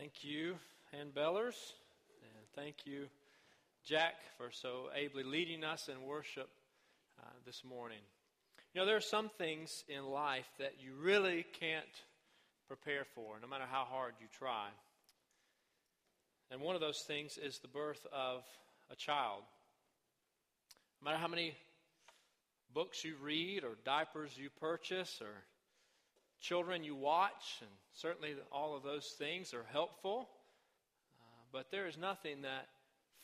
Thank you, Ann Bellers, and thank you, Jack, for so ably leading us in worship uh, this morning. You know, there are some things in life that you really can't prepare for, no matter how hard you try. And one of those things is the birth of a child. No matter how many books you read, or diapers you purchase, or children you watch, and certainly all of those things are helpful. Uh, but there is nothing that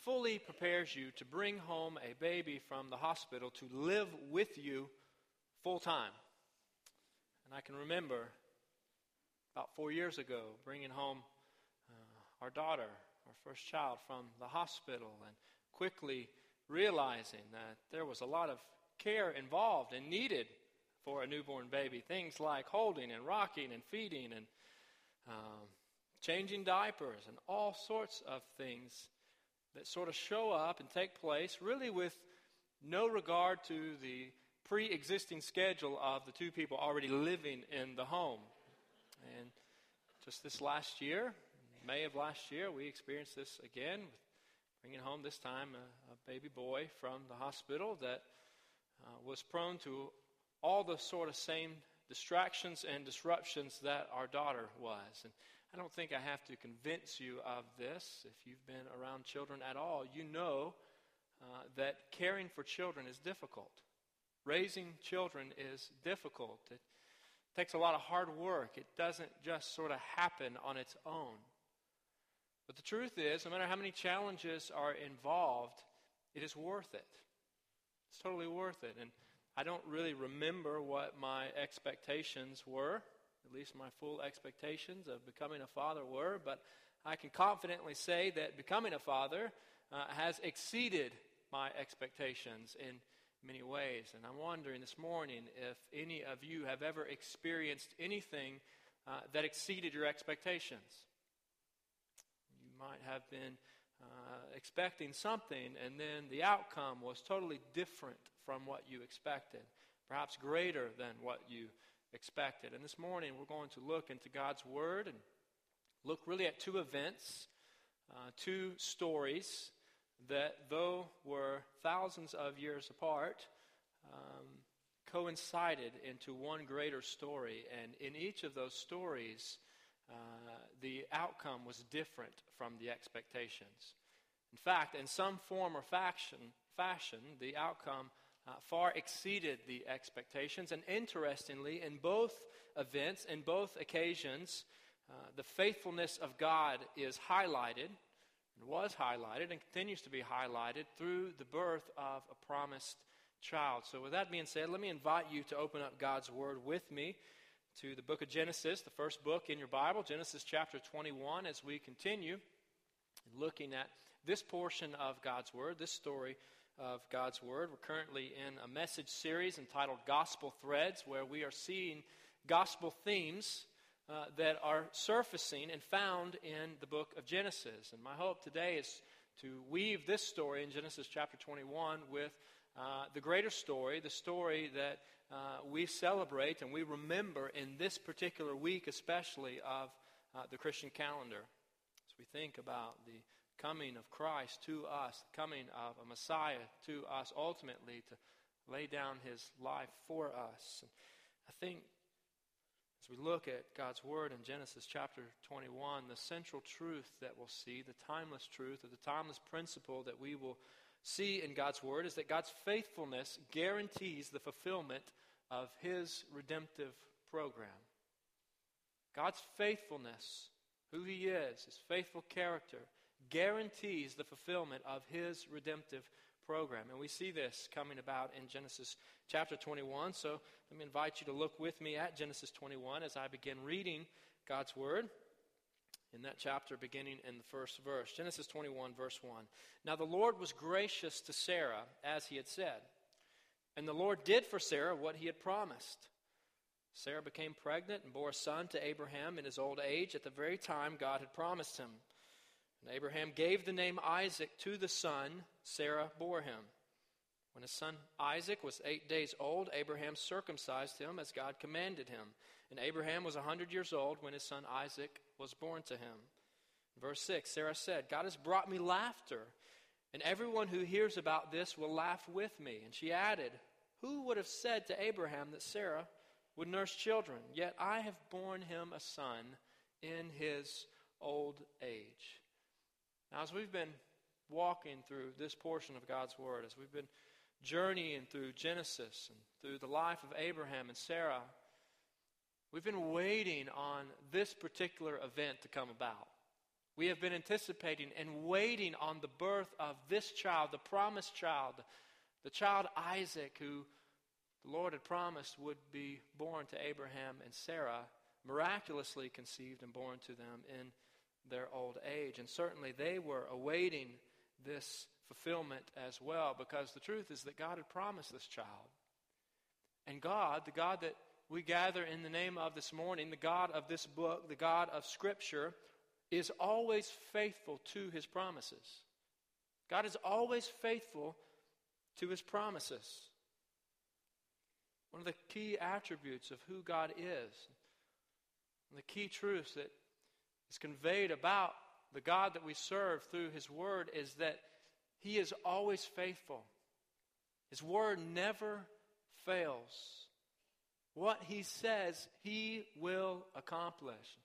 fully prepares you to bring home a baby from the hospital to live with you full time. And I can remember about four years ago bringing home uh, our daughter, our first child, from the hospital, and quickly realizing that there was a lot of care involved and needed for a newborn baby. Things like holding and rocking and feeding and um, changing diapers and all sorts of things that sort of show up and take place really with no regard to the pre existing schedule of the two people already living in the home. And just this last year, May of last year, we experienced this again, bringing home this time a, a baby boy from the hospital that uh, was prone to all the sort of same distractions and disruptions that our daughter was. And I don't think I have to convince you of this. If you've been around children at all, you know uh, that caring for children is difficult. Raising children is difficult. It takes a lot of hard work. It doesn't just sort of happen on its own. But the truth is, no matter how many challenges are involved, it is worth it. It's totally worth it. And I don't really remember what my expectations were, at least my full expectations of becoming a father were, but I can confidently say that becoming a father uh, has exceeded my expectations in many ways. And I'm wondering this morning if any of you have ever experienced anything uh, that exceeded your expectations. You might have been uh, expecting something, and then the outcome was totally different from what you expected, perhaps greater than what you expected. And this morning, we're going to look into God's Word and look really at two events, uh, two stories that, though were thousands of years apart, um, coincided into one greater story. And in each of those stories, uh, the outcome was different from the expectations. In fact, in some form or fashion, fashion the outcome uh, far exceeded the expectations. And interestingly, in both events, in both occasions, uh, the faithfulness of God is highlighted, and was highlighted, and continues to be highlighted through the birth of a promised child. So, with that being said, let me invite you to open up God's Word with me to the book of Genesis, the first book in your Bible, Genesis chapter 21, as we continue looking at this portion of God's Word, this story of God's Word. We're currently in a message series entitled Gospel Threads, where we are seeing gospel themes uh, that are surfacing and found in the book of Genesis. And my hope today is to weave this story in Genesis chapter 21 with uh, the greater story, the story that uh, we celebrate and we remember in this particular week, especially of uh, the Christian calendar. As we think about the coming of Christ to us, coming of a Messiah to us, ultimately to lay down his life for us. And I think as we look at God's Word in Genesis chapter 21, the central truth that we'll see, the timeless truth, or the timeless principle that we will see in God's Word is that God's faithfulness guarantees the fulfillment of His redemptive program. God's faithfulness, who He is, His faithful character, guarantees the fulfillment of His redemptive program. And we see this coming about in Genesis chapter 21. So let me invite you to look with me at Genesis 21 as I begin reading God's Word in that chapter, beginning in the first verse. Genesis 21, verse 1. Now the Lord was gracious to Sarah, as he had said. And the Lord did for Sarah what he had promised. Sarah became pregnant and bore a son to Abraham in his old age at the very time God had promised him. And Abraham gave the name Isaac to the son Sarah bore him. When his son Isaac was eight days old, Abraham circumcised him as God commanded him. And Abraham was a hundred years old when his son Isaac was born to him. Verse 6 Sarah said, God has brought me laughter, and everyone who hears about this will laugh with me. And she added, Who would have said to Abraham that Sarah would nurse children? Yet I have borne him a son in his old age. Now, as we've been walking through this portion of God's Word, as we've been journeying through Genesis and through the life of Abraham and Sarah, we've been waiting on this particular event to come about. We have been anticipating and waiting on the birth of this child, the promised child, the child Isaac, who the Lord had promised would be born to Abraham and Sarah, miraculously conceived and born to them in their old age. And certainly they were awaiting this fulfillment as well, because the truth is that God had promised this child. And God, the God that we gather in the name of this morning, the God of this book, the God of Scripture, is always faithful to his promises. God is always faithful to his promises. One of the key attributes of who God is, the key truths that is conveyed about the God that we serve through his word is that he is always faithful. His word never fails. What he says, he will accomplish.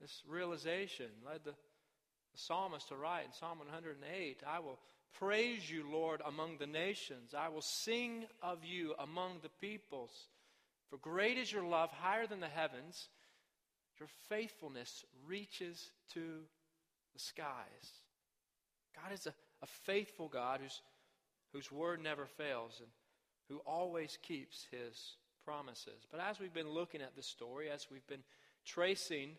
This realization led the, the psalmist to write in Psalm 108 I will praise you, Lord, among the nations. I will sing of you among the peoples. For great is your love, higher than the heavens. Your faithfulness reaches to the skies. God is a, a faithful God whose, whose word never fails and who always keeps his promises. But as we've been looking at this story, as we've been tracing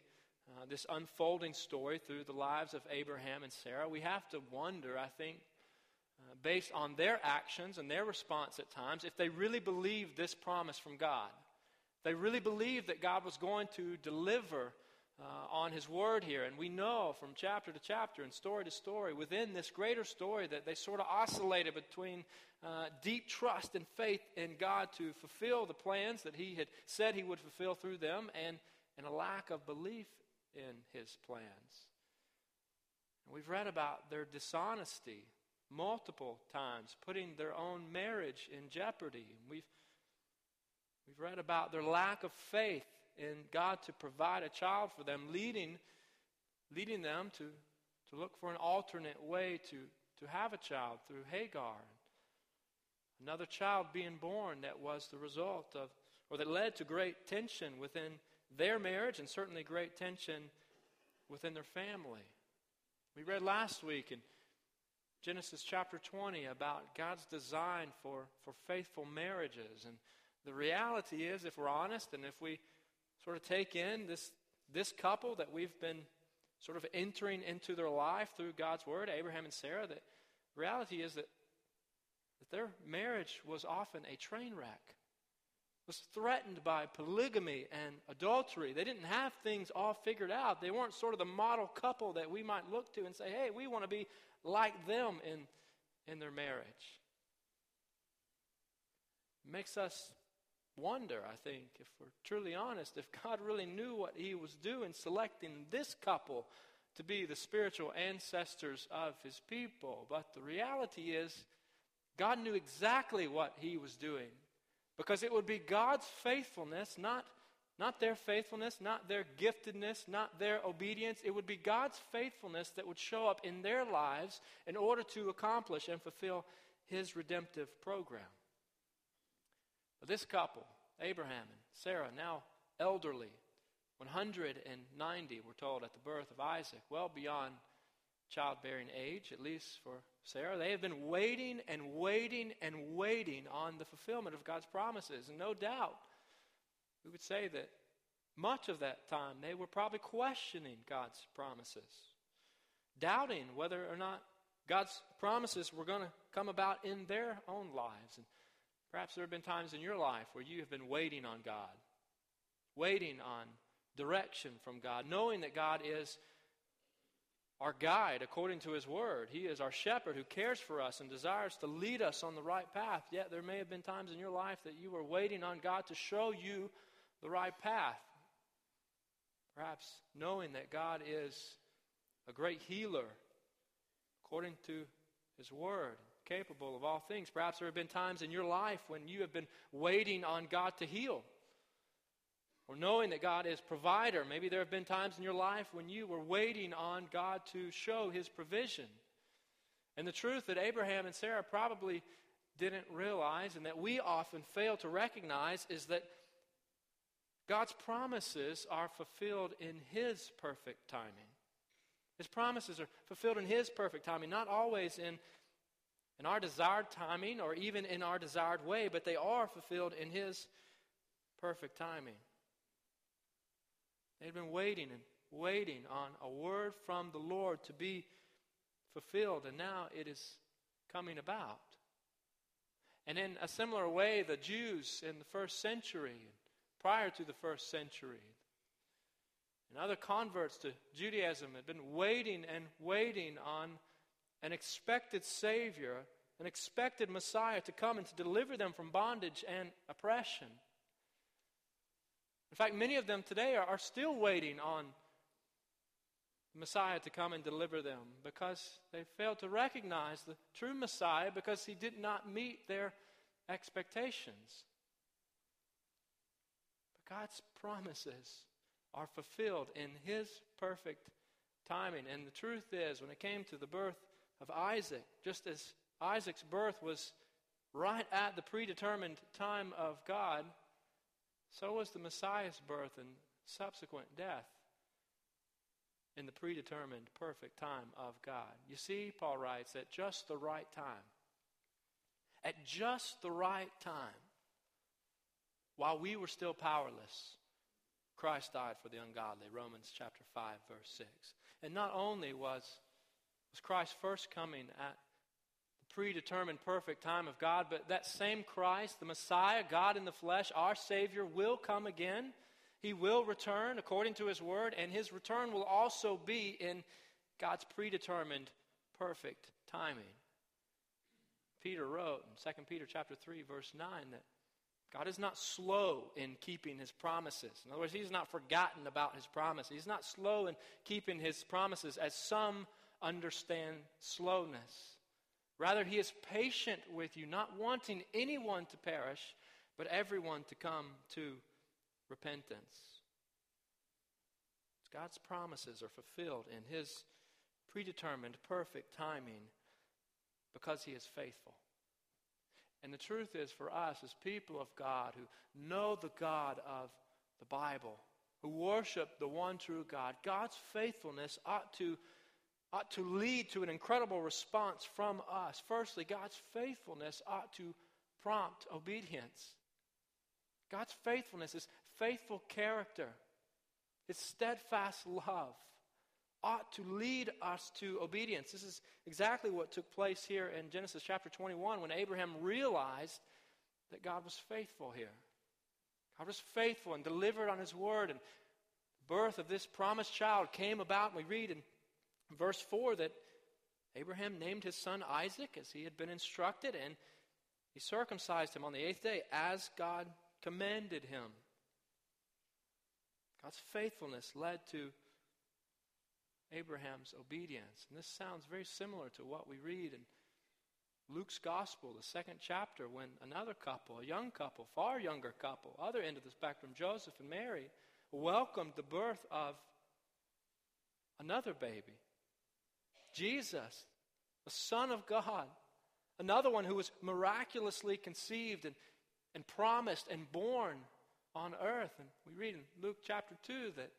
uh, this unfolding story through the lives of Abraham and Sarah, we have to wonder, I think, uh, based on their actions and their response at times, if they really believed this promise from God. They really believed that God was going to deliver uh, on His word here. And we know from chapter to chapter and story to story within this greater story that they sort of oscillated between uh, deep trust and faith in God to fulfill the plans that He had said He would fulfill through them and, and a lack of belief in his plans. And we've read about their dishonesty multiple times, putting their own marriage in jeopardy. And we've, we've read about their lack of faith in God to provide a child for them, leading, leading them to, to look for an alternate way to, to have a child through Hagar. Another child being born that was the result of, or that led to great tension within their marriage and certainly great tension within their family. We read last week in Genesis chapter 20 about God's design for, for faithful marriages. And the reality is, if we're honest and if we sort of take in this, this couple that we've been sort of entering into their life through God's word, Abraham and Sarah, the reality is that, that their marriage was often a train wreck was threatened by polygamy and adultery. They didn't have things all figured out. They weren't sort of the model couple that we might look to and say, hey, we want to be like them in, in their marriage. It makes us wonder, I think, if we're truly honest, if God really knew what He was doing, selecting this couple to be the spiritual ancestors of His people. But the reality is, God knew exactly what He was doing. Because it would be God's faithfulness, not, not their faithfulness, not their giftedness, not their obedience. It would be God's faithfulness that would show up in their lives in order to accomplish and fulfill his redemptive program. This couple, Abraham and Sarah, now elderly, 190, we're told, at the birth of Isaac, well beyond childbearing age, at least for Sarah. They have been waiting and waiting and waiting on the fulfillment of God's promises. And no doubt, we would say that much of that time they were probably questioning God's promises, doubting whether or not God's promises were going to come about in their own lives. And perhaps there have been times in your life where you have been waiting on God, waiting on direction from God, knowing that God is our guide according to his word. He is our shepherd who cares for us and desires to lead us on the right path. Yet there may have been times in your life that you were waiting on God to show you the right path. Perhaps knowing that God is a great healer according to his word, capable of all things. Perhaps there have been times in your life when you have been waiting on God to heal. Or knowing that God is provider. Maybe there have been times in your life when you were waiting on God to show his provision. And the truth that Abraham and Sarah probably didn't realize and that we often fail to recognize is that God's promises are fulfilled in his perfect timing. His promises are fulfilled in His perfect timing, not always in, in our desired timing or even in our desired way, but they are fulfilled in His perfect timing. They'd been waiting and waiting on a word from the Lord to be fulfilled, and now it is coming about. And in a similar way, the Jews in the first century, prior to the first century, and other converts to Judaism had been waiting and waiting on an expected Savior, an expected Messiah to come and to deliver them from bondage and oppression. In fact, many of them today are, are still waiting on Messiah to come and deliver them because they failed to recognize the true Messiah because he did not meet their expectations. But God's promises are fulfilled in His perfect timing. And the truth is, when it came to the birth of Isaac, just as Isaac's birth was right at the predetermined time of God, so was the Messiah's birth and subsequent death in the predetermined perfect time of God. You see, Paul writes, at just the right time, at just the right time, while we were still powerless, Christ died for the ungodly, Romans chapter 5, verse 6. And not only was, was Christ first coming at the predetermined perfect time of God, but that same Christ, the Messiah, God in the flesh, our Savior, will come again. He will return according to His word, and His return will also be in God's predetermined perfect timing. Peter wrote in 2 Peter chapter 3 verse 9 that God is not slow in keeping his promises. In other words, he's not forgotten about his promise. He's not slow in keeping his promises as some understand slowness. Rather, he is patient with you, not wanting anyone to perish, but everyone to come to repentance. God's promises are fulfilled in his predetermined, perfect timing because he is faithful. And the truth is, for us as people of God who know the God of the Bible, who worship the one true God, God's faithfulness ought to, ought to lead to an incredible response from us. Firstly, God's faithfulness ought to prompt obedience. God's faithfulness is faithful character, His steadfast love ought to lead us to obedience. This is exactly what took place here in Genesis chapter 21 when Abraham realized that God was faithful here. God was faithful and delivered on his word, and the birth of this promised child came about. We read in verse 4 that Abraham named his son Isaac as he had been instructed, and he circumcised him on the eighth day as God commanded him. God's faithfulness led to Abraham's obedience. And this sounds very similar to what we read in Luke's gospel, the second chapter, when another couple, a young couple, far younger couple, other end of the spectrum, Joseph and Mary, welcomed the birth of another baby, Jesus, the Son of God, another one who was miraculously conceived and, and promised and born on earth. And we read in Luke chapter 2 that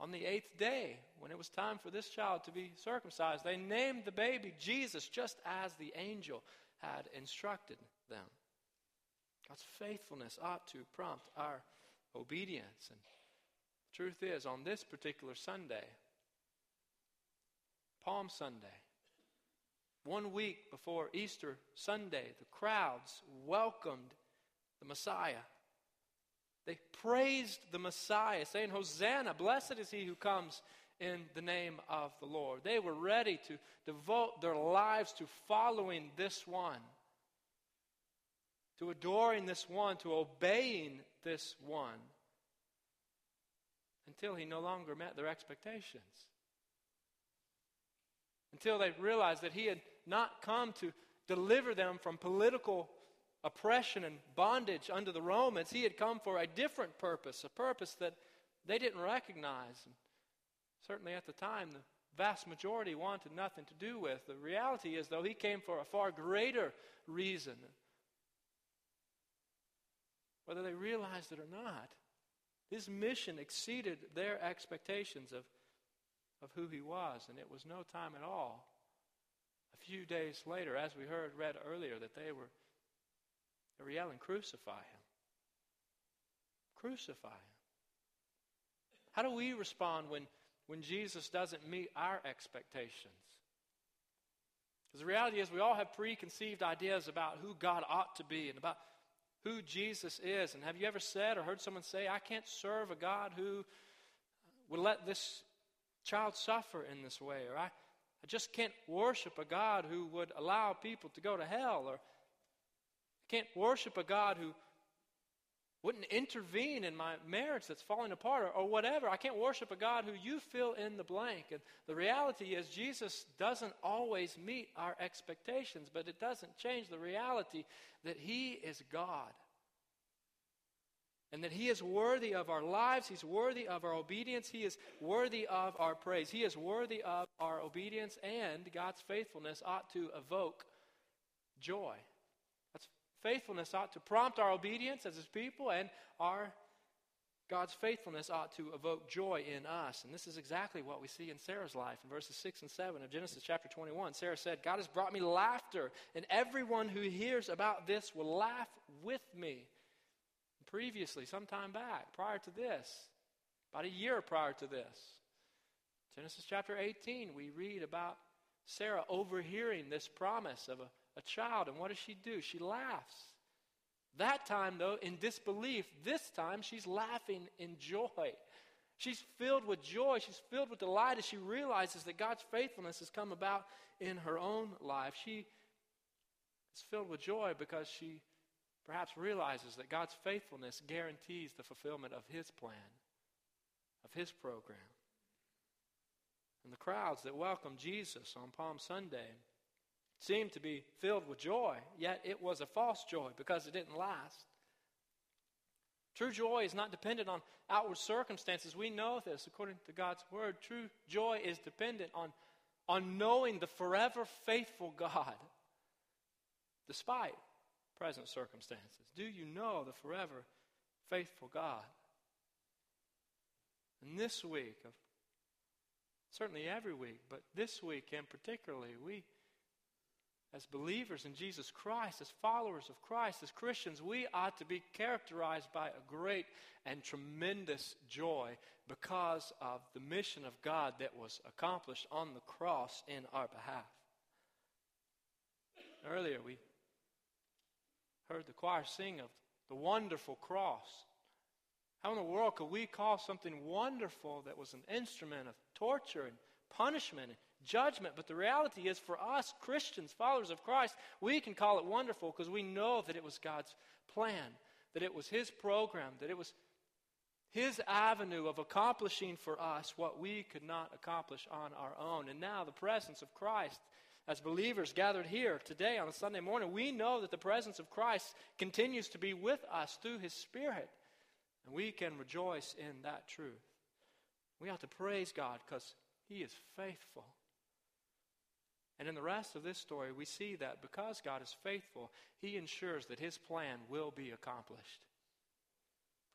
on the eighth day, when it was time for this child to be circumcised, they named the baby Jesus just as the angel had instructed them. God's faithfulness ought to prompt our obedience. And the truth is, on this particular Sunday, Palm Sunday, one week before Easter Sunday, the crowds welcomed the Messiah they praised the Messiah, saying, Hosanna, blessed is he who comes in the name of the Lord. They were ready to devote their lives to following this one, to adoring this one, to obeying this one, until he no longer met their expectations. Until they realized that he had not come to deliver them from political oppression and bondage under the Romans. He had come for a different purpose, a purpose that they didn't recognize. And certainly at the time, the vast majority wanted nothing to do with. The reality is, though, he came for a far greater reason. Whether they realized it or not, his mission exceeded their expectations of, of who he was, and it was no time at all. A few days later, as we heard read earlier, that they were, they were yelling, Crucify him. Crucify him. How do we respond when when Jesus doesn't meet our expectations. Because the reality is, we all have preconceived ideas about who God ought to be and about who Jesus is. And have you ever said or heard someone say, I can't serve a God who would let this child suffer in this way? Or I, I just can't worship a God who would allow people to go to hell? Or I can't worship a God who wouldn't intervene in my marriage that's falling apart or, or, whatever. I can't worship a God who you fill in the blank. And the reality is, Jesus doesn't always meet our expectations, but it doesn't change the reality that He is God. And that He is worthy of our lives, He's worthy of our obedience, He is worthy of our praise, He is worthy of our obedience, and God's faithfulness ought to evoke joy. That's faithfulness ought to prompt our obedience as His people, and our God's faithfulness ought to evoke joy in us. And this is exactly what we see in Sarah's life in verses 6 and 7 of Genesis chapter 21. Sarah said, God has brought me laughter, and everyone who hears about this will laugh with me. Previously, some time back, prior to this, about a year prior to this, Genesis chapter 18, we read about Sarah overhearing this promise of a a child. And what does she do? She laughs. That time, though, in disbelief, this time she's laughing in joy. She's filled with joy. She's filled with delight as she realizes that God's faithfulness has come about in her own life. She is filled with joy because she perhaps realizes that God's faithfulness guarantees the fulfillment of His plan, of His program. And the crowds that welcomed Jesus on Palm Sunday seemed to be filled with joy, yet it was a false joy because it didn't last. True joy is not dependent on outward circumstances. We know this according to God's word. True joy is dependent on, on knowing the forever faithful God despite present circumstances. Do you know the forever faithful God? And this week, of certainly every week, but this week and particularly, we as believers in Jesus Christ, as followers of Christ, as Christians, we ought to be characterized by a great and tremendous joy because of the mission of God that was accomplished on the cross in our behalf. Earlier, we heard the choir sing of the wonderful cross. How in the world could we call something wonderful that was an instrument of torture and punishment and judgment. But the reality is, for us Christians, followers of Christ, we can call it wonderful because we know that it was God's plan, that it was His program, that it was His avenue of accomplishing for us what we could not accomplish on our own. And now, the presence of Christ. As believers gathered here today on a Sunday morning, we know that the presence of Christ continues to be with us through His Spirit. And we can rejoice in that truth. We ought to praise God because He is faithful. And in the rest of this story, we see that because God is faithful, He ensures that His plan will be accomplished.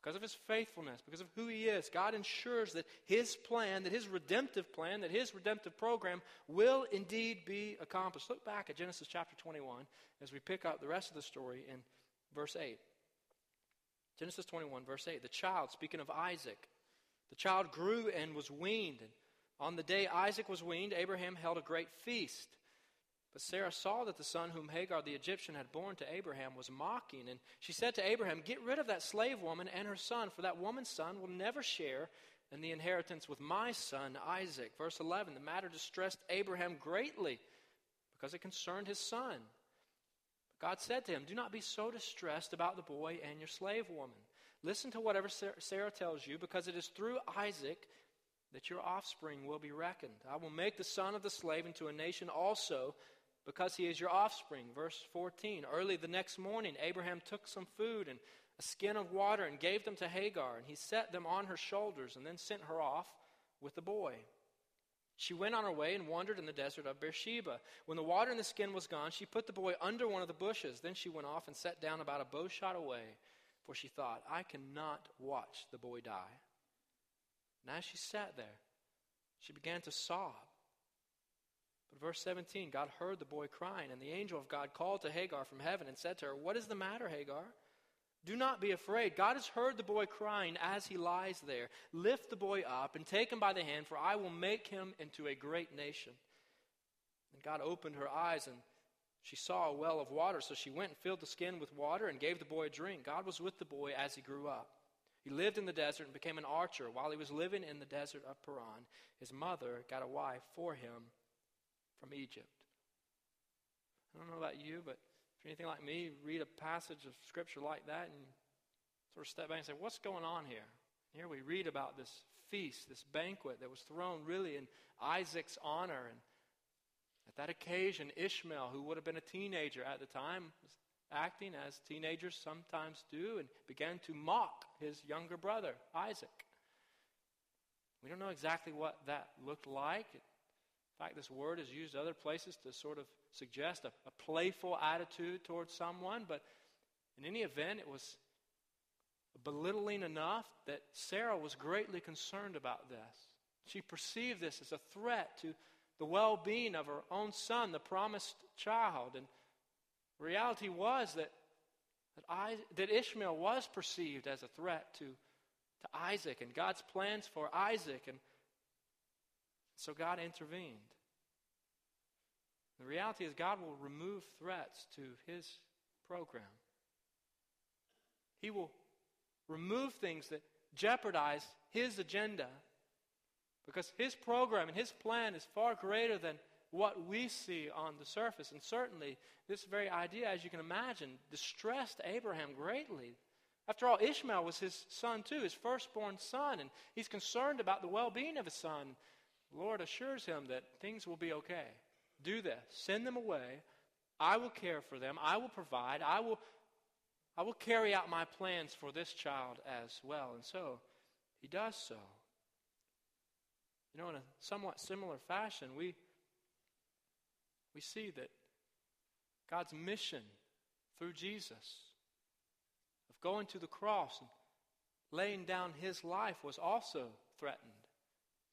Because of His faithfulness, because of who He is, God ensures that His plan, that His redemptive plan, that His redemptive program will indeed be accomplished. Look back at Genesis chapter 21 as we pick up the rest of the story in verse 8. Genesis 21, verse 8. The child, speaking of Isaac, the child grew and was weaned. And on the day Isaac was weaned, Abraham held a great feast. But Sarah saw that the son whom Hagar the Egyptian had borne to Abraham was mocking, and she said to Abraham, Get rid of that slave woman and her son, for that woman's son will never share in the inheritance with my son Isaac. Verse 11 The matter distressed Abraham greatly because it concerned his son. But God said to him, Do not be so distressed about the boy and your slave woman. Listen to whatever Sarah tells you, because it is through Isaac that your offspring will be reckoned. I will make the son of the slave into a nation also, because he is your offspring. Verse 14 Early the next morning, Abraham took some food and a skin of water and gave them to Hagar, and he set them on her shoulders and then sent her off with the boy. She went on her way and wandered in the desert of Beersheba. When the water in the skin was gone, she put the boy under one of the bushes. Then she went off and sat down about a bow shot away, for she thought, I cannot watch the boy die. And as she sat there, she began to sob. Verse 17, God heard the boy crying, and the angel of God called to Hagar from heaven and said to her, What is the matter, Hagar? Do not be afraid. God has heard the boy crying as he lies there. Lift the boy up and take him by the hand, for I will make him into a great nation. And God opened her eyes, and she saw a well of water. So she went and filled the skin with water and gave the boy a drink. God was with the boy as he grew up. He lived in the desert and became an archer. While he was living in the desert of Paran, his mother got a wife for him from Egypt. I don't know about you, but if you're anything like me, read a passage of scripture like that and sort of step back and say, what's going on here? Here we read about this feast, this banquet that was thrown really in Isaac's honor. And at that occasion, Ishmael, who would have been a teenager at the time, was acting as teenagers sometimes do and began to mock his younger brother, Isaac. We don't know exactly what that looked like. In fact, this word is used other places to sort of suggest a, a playful attitude towards someone, but in any event, it was belittling enough that Sarah was greatly concerned about this. She perceived this as a threat to the well being of her own son, the promised child. And reality was that, that, I, that Ishmael was perceived as a threat to, to Isaac and God's plans for Isaac. And so God intervened. The reality is, God will remove threats to his program. He will remove things that jeopardize his agenda because his program and his plan is far greater than what we see on the surface. And certainly, this very idea, as you can imagine, distressed Abraham greatly. After all, Ishmael was his son too, his firstborn son, and he's concerned about the well being of his son. Lord assures him that things will be okay. Do this. Send them away. I will care for them. I will provide. I will, I will carry out my plans for this child as well. And so he does so. You know, in a somewhat similar fashion, we, we see that God's mission through Jesus of going to the cross and laying down his life was also threatened,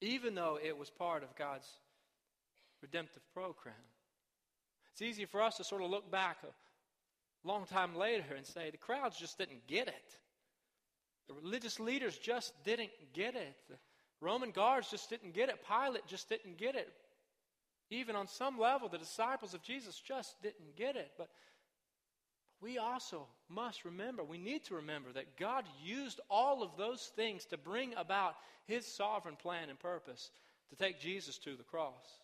even though it was part of God's redemptive program. It's easy for us to sort of look back a long time later and say the crowds just didn't get it. The religious leaders just didn't get it. The Roman guards just didn't get it. Pilate just didn't get it. Even on some level, the disciples of Jesus just didn't get it. But we also must remember, we need to remember that God used all of those things to bring about his sovereign plan and purpose to take Jesus to the cross.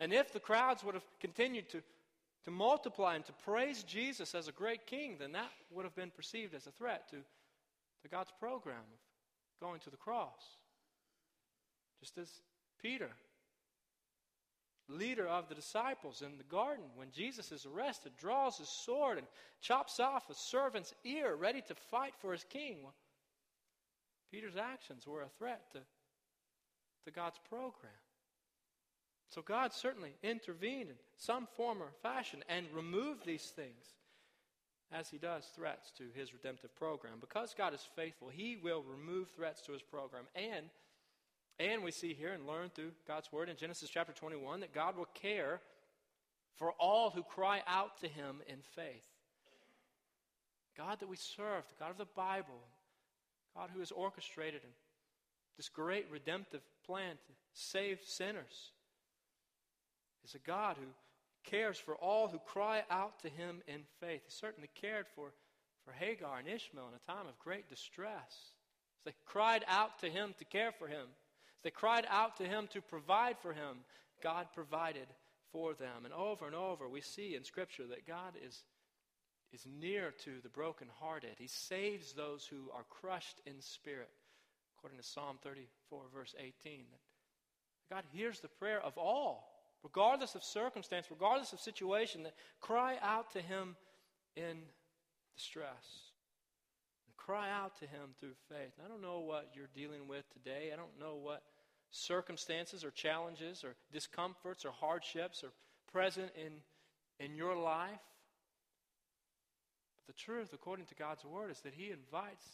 And if the crowds would have continued to, to multiply and to praise Jesus as a great king, then that would have been perceived as a threat to, to God's program of going to the cross. Just as Peter, leader of the disciples in the garden, when Jesus is arrested, draws his sword and chops off a servant's ear, ready to fight for his king. Well, Peter's actions were a threat to, to God's program. So God certainly intervened in some form or fashion and removed these things as he does threats to his redemptive program. Because God is faithful, he will remove threats to his program. And and we see here and learn through God's word in Genesis chapter 21 that God will care for all who cry out to him in faith. God that we serve, the God of the Bible, God who has orchestrated this great redemptive plan to save sinners is a God who cares for all who cry out to him in faith. He certainly cared for, for Hagar and Ishmael in a time of great distress. They cried out to him to care for him, they cried out to him to provide for him, God provided for them. And over and over, we see in Scripture that God is, is near to the brokenhearted. He saves those who are crushed in spirit. according to Psalm 34, verse 18, God hears the prayer of all, regardless of circumstance, regardless of situation, that cry out to Him in distress. Cry out to Him through faith. And I don't know what you're dealing with today. I don't know what circumstances or challenges or discomforts or hardships are present in, in your life. But the truth, according to God's Word, is that He invites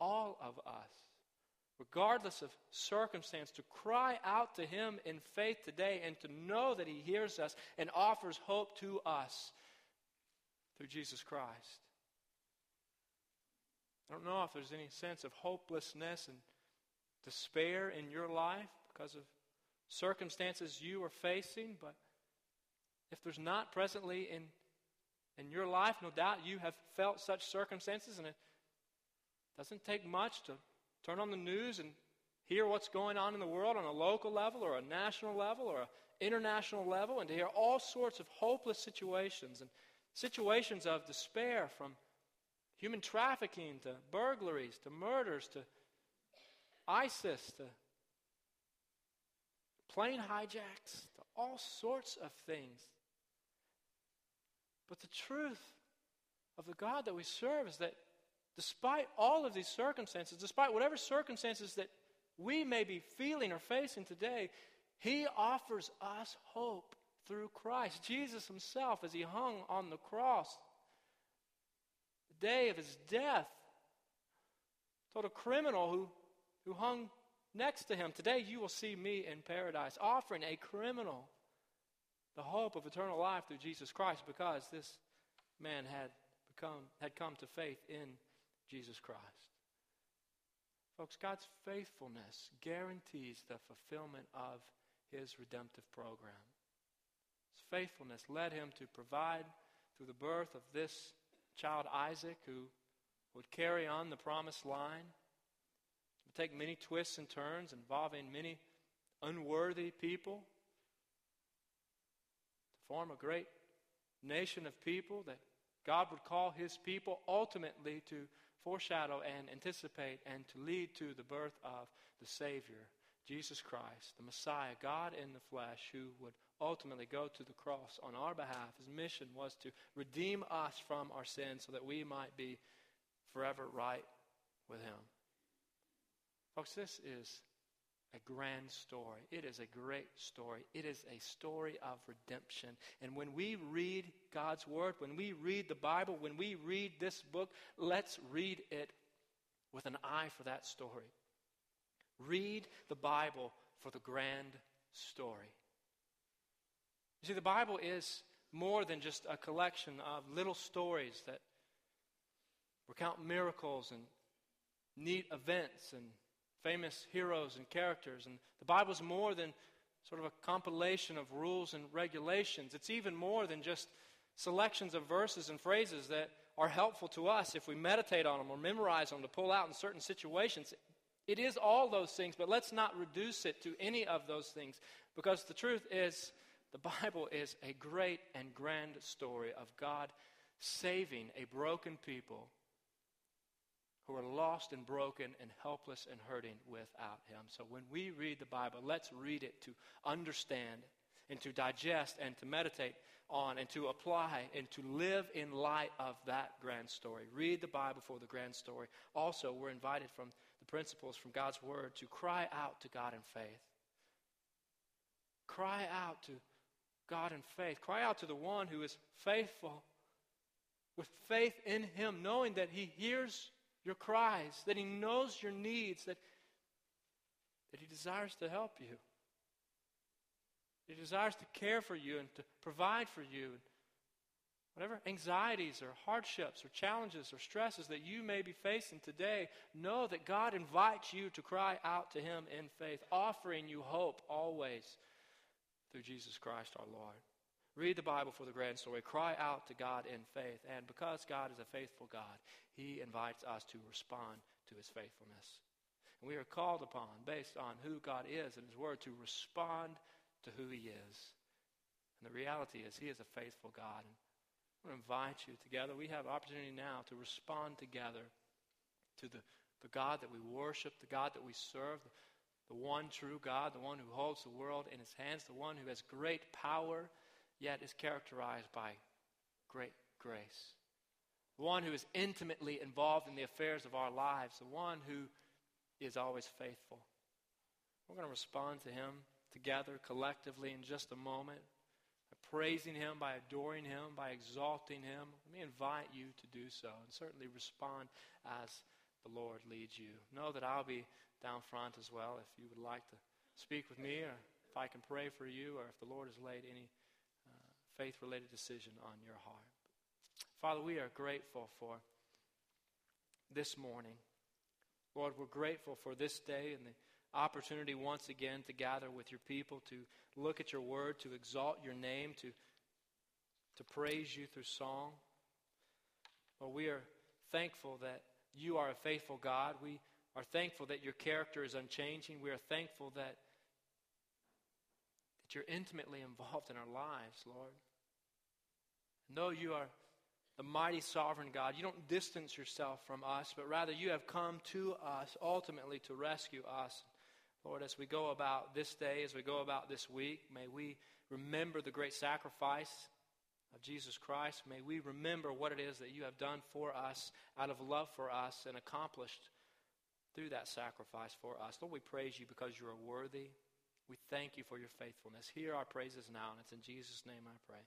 all of us, regardless of circumstance, to cry out to Him in faith today and to know that He hears us and offers hope to us through Jesus Christ. I don't know if there's any sense of hopelessness and despair in your life because of circumstances you are facing, but if there's not presently in, in your life, no doubt you have felt such circumstances, and it doesn't take much to turn on the news and hear what's going on in the world on a local level or a national level or an international level, and to hear all sorts of hopeless situations and situations of despair from human trafficking to burglaries to murders to ISIS to plane hijacks to all sorts of things. But the truth of the God that we serve is that despite all of these circumstances, despite whatever circumstances that we may be feeling or facing today, He offers us hope through Christ. Jesus Himself, as He hung on the cross, day of His death, told a criminal who who hung next to him. Today you will see me in paradise, offering a criminal the hope of eternal life through Jesus Christ because this man had become had come to faith in Jesus Christ. Folks, God's faithfulness guarantees the fulfillment of his redemptive program. His faithfulness led him to provide through the birth of this child Isaac who would carry on the promised line would take many twists and turns involving many unworthy people to form a great nation of people that God would call his people ultimately to foreshadow and anticipate and to lead to the birth of the Savior, Jesus Christ, the Messiah, God in the flesh, who would ultimately go to the cross on our behalf. His mission was to redeem us from our sins so that we might be forever right with him. Folks, this is a grand story. It is a great story. It is a story of redemption. And when we read God's Word, when we read the Bible, when we read this book, let's read it with an eye for that story. Read the Bible for the grand story. You see, the Bible is more than just a collection of little stories that recount miracles and neat events and famous heroes and characters. And the Bible is more than sort of a compilation of rules and regulations. It's even more than just selections of verses and phrases that are helpful to us if we meditate on them or memorize them to pull out in certain situations. It is all those things, but let's not reduce it to any of those things because the truth is the Bible is a great and grand story of God saving a broken people who are lost and broken and helpless and hurting without Him. So when we read the Bible, let's read it to understand and to digest and to meditate on and to apply and to live in light of that grand story. Read the Bible for the grand story. Also, we're invited from the principles from God's Word to cry out to God in faith. Cry out to God in faith. Cry out to the one who is faithful with faith in Him, knowing that He hears your cries, that He knows your needs, that, that He desires to help you. He desires to care for you and to provide for you. Whatever anxieties or hardships or challenges or stresses that you may be facing today, know that God invites you to cry out to Him in faith, offering you hope always through Jesus Christ our Lord. Read the Bible for the grand story. Cry out to God in faith. And because God is a faithful God, He invites us to respond to His faithfulness. And we are called upon, based on who God is and His Word, to respond to who He is. And the reality is, He is a faithful God. And I want to invite you together. We have opportunity now to respond together to the the God that we worship, the God that we serve, the one true God, the one who holds the world in his hands, the one who has great power, yet is characterized by great grace. The one who is intimately involved in the affairs of our lives, the one who is always faithful. We're going to respond to him together collectively in just a moment by praising him, by adoring him, by exalting him. Let me invite you to do so and certainly respond as the Lord leads you. Know that I'll be down front as well if you would like to speak with me or if I can pray for you or if the Lord has laid any uh, faith related decision on your heart. Father, we are grateful for this morning. Lord, we're grateful for this day and the opportunity once again to gather with your people, to look at your word, to exalt your name, to, to praise you through song. Lord, we are thankful that you are a faithful God. We are thankful that your character is unchanging. We are thankful that, that you're intimately involved in our lives, Lord. Though you are the mighty sovereign God, you don't distance yourself from us, but rather you have come to us ultimately to rescue us. Lord, as we go about this day, as we go about this week, may we remember the great sacrifice of Jesus Christ. May we remember what it is that you have done for us out of love for us and accomplished through that sacrifice for us. Lord, we praise you because you are worthy. We thank you for your faithfulness. Hear our praises now, and it's in Jesus' name I pray.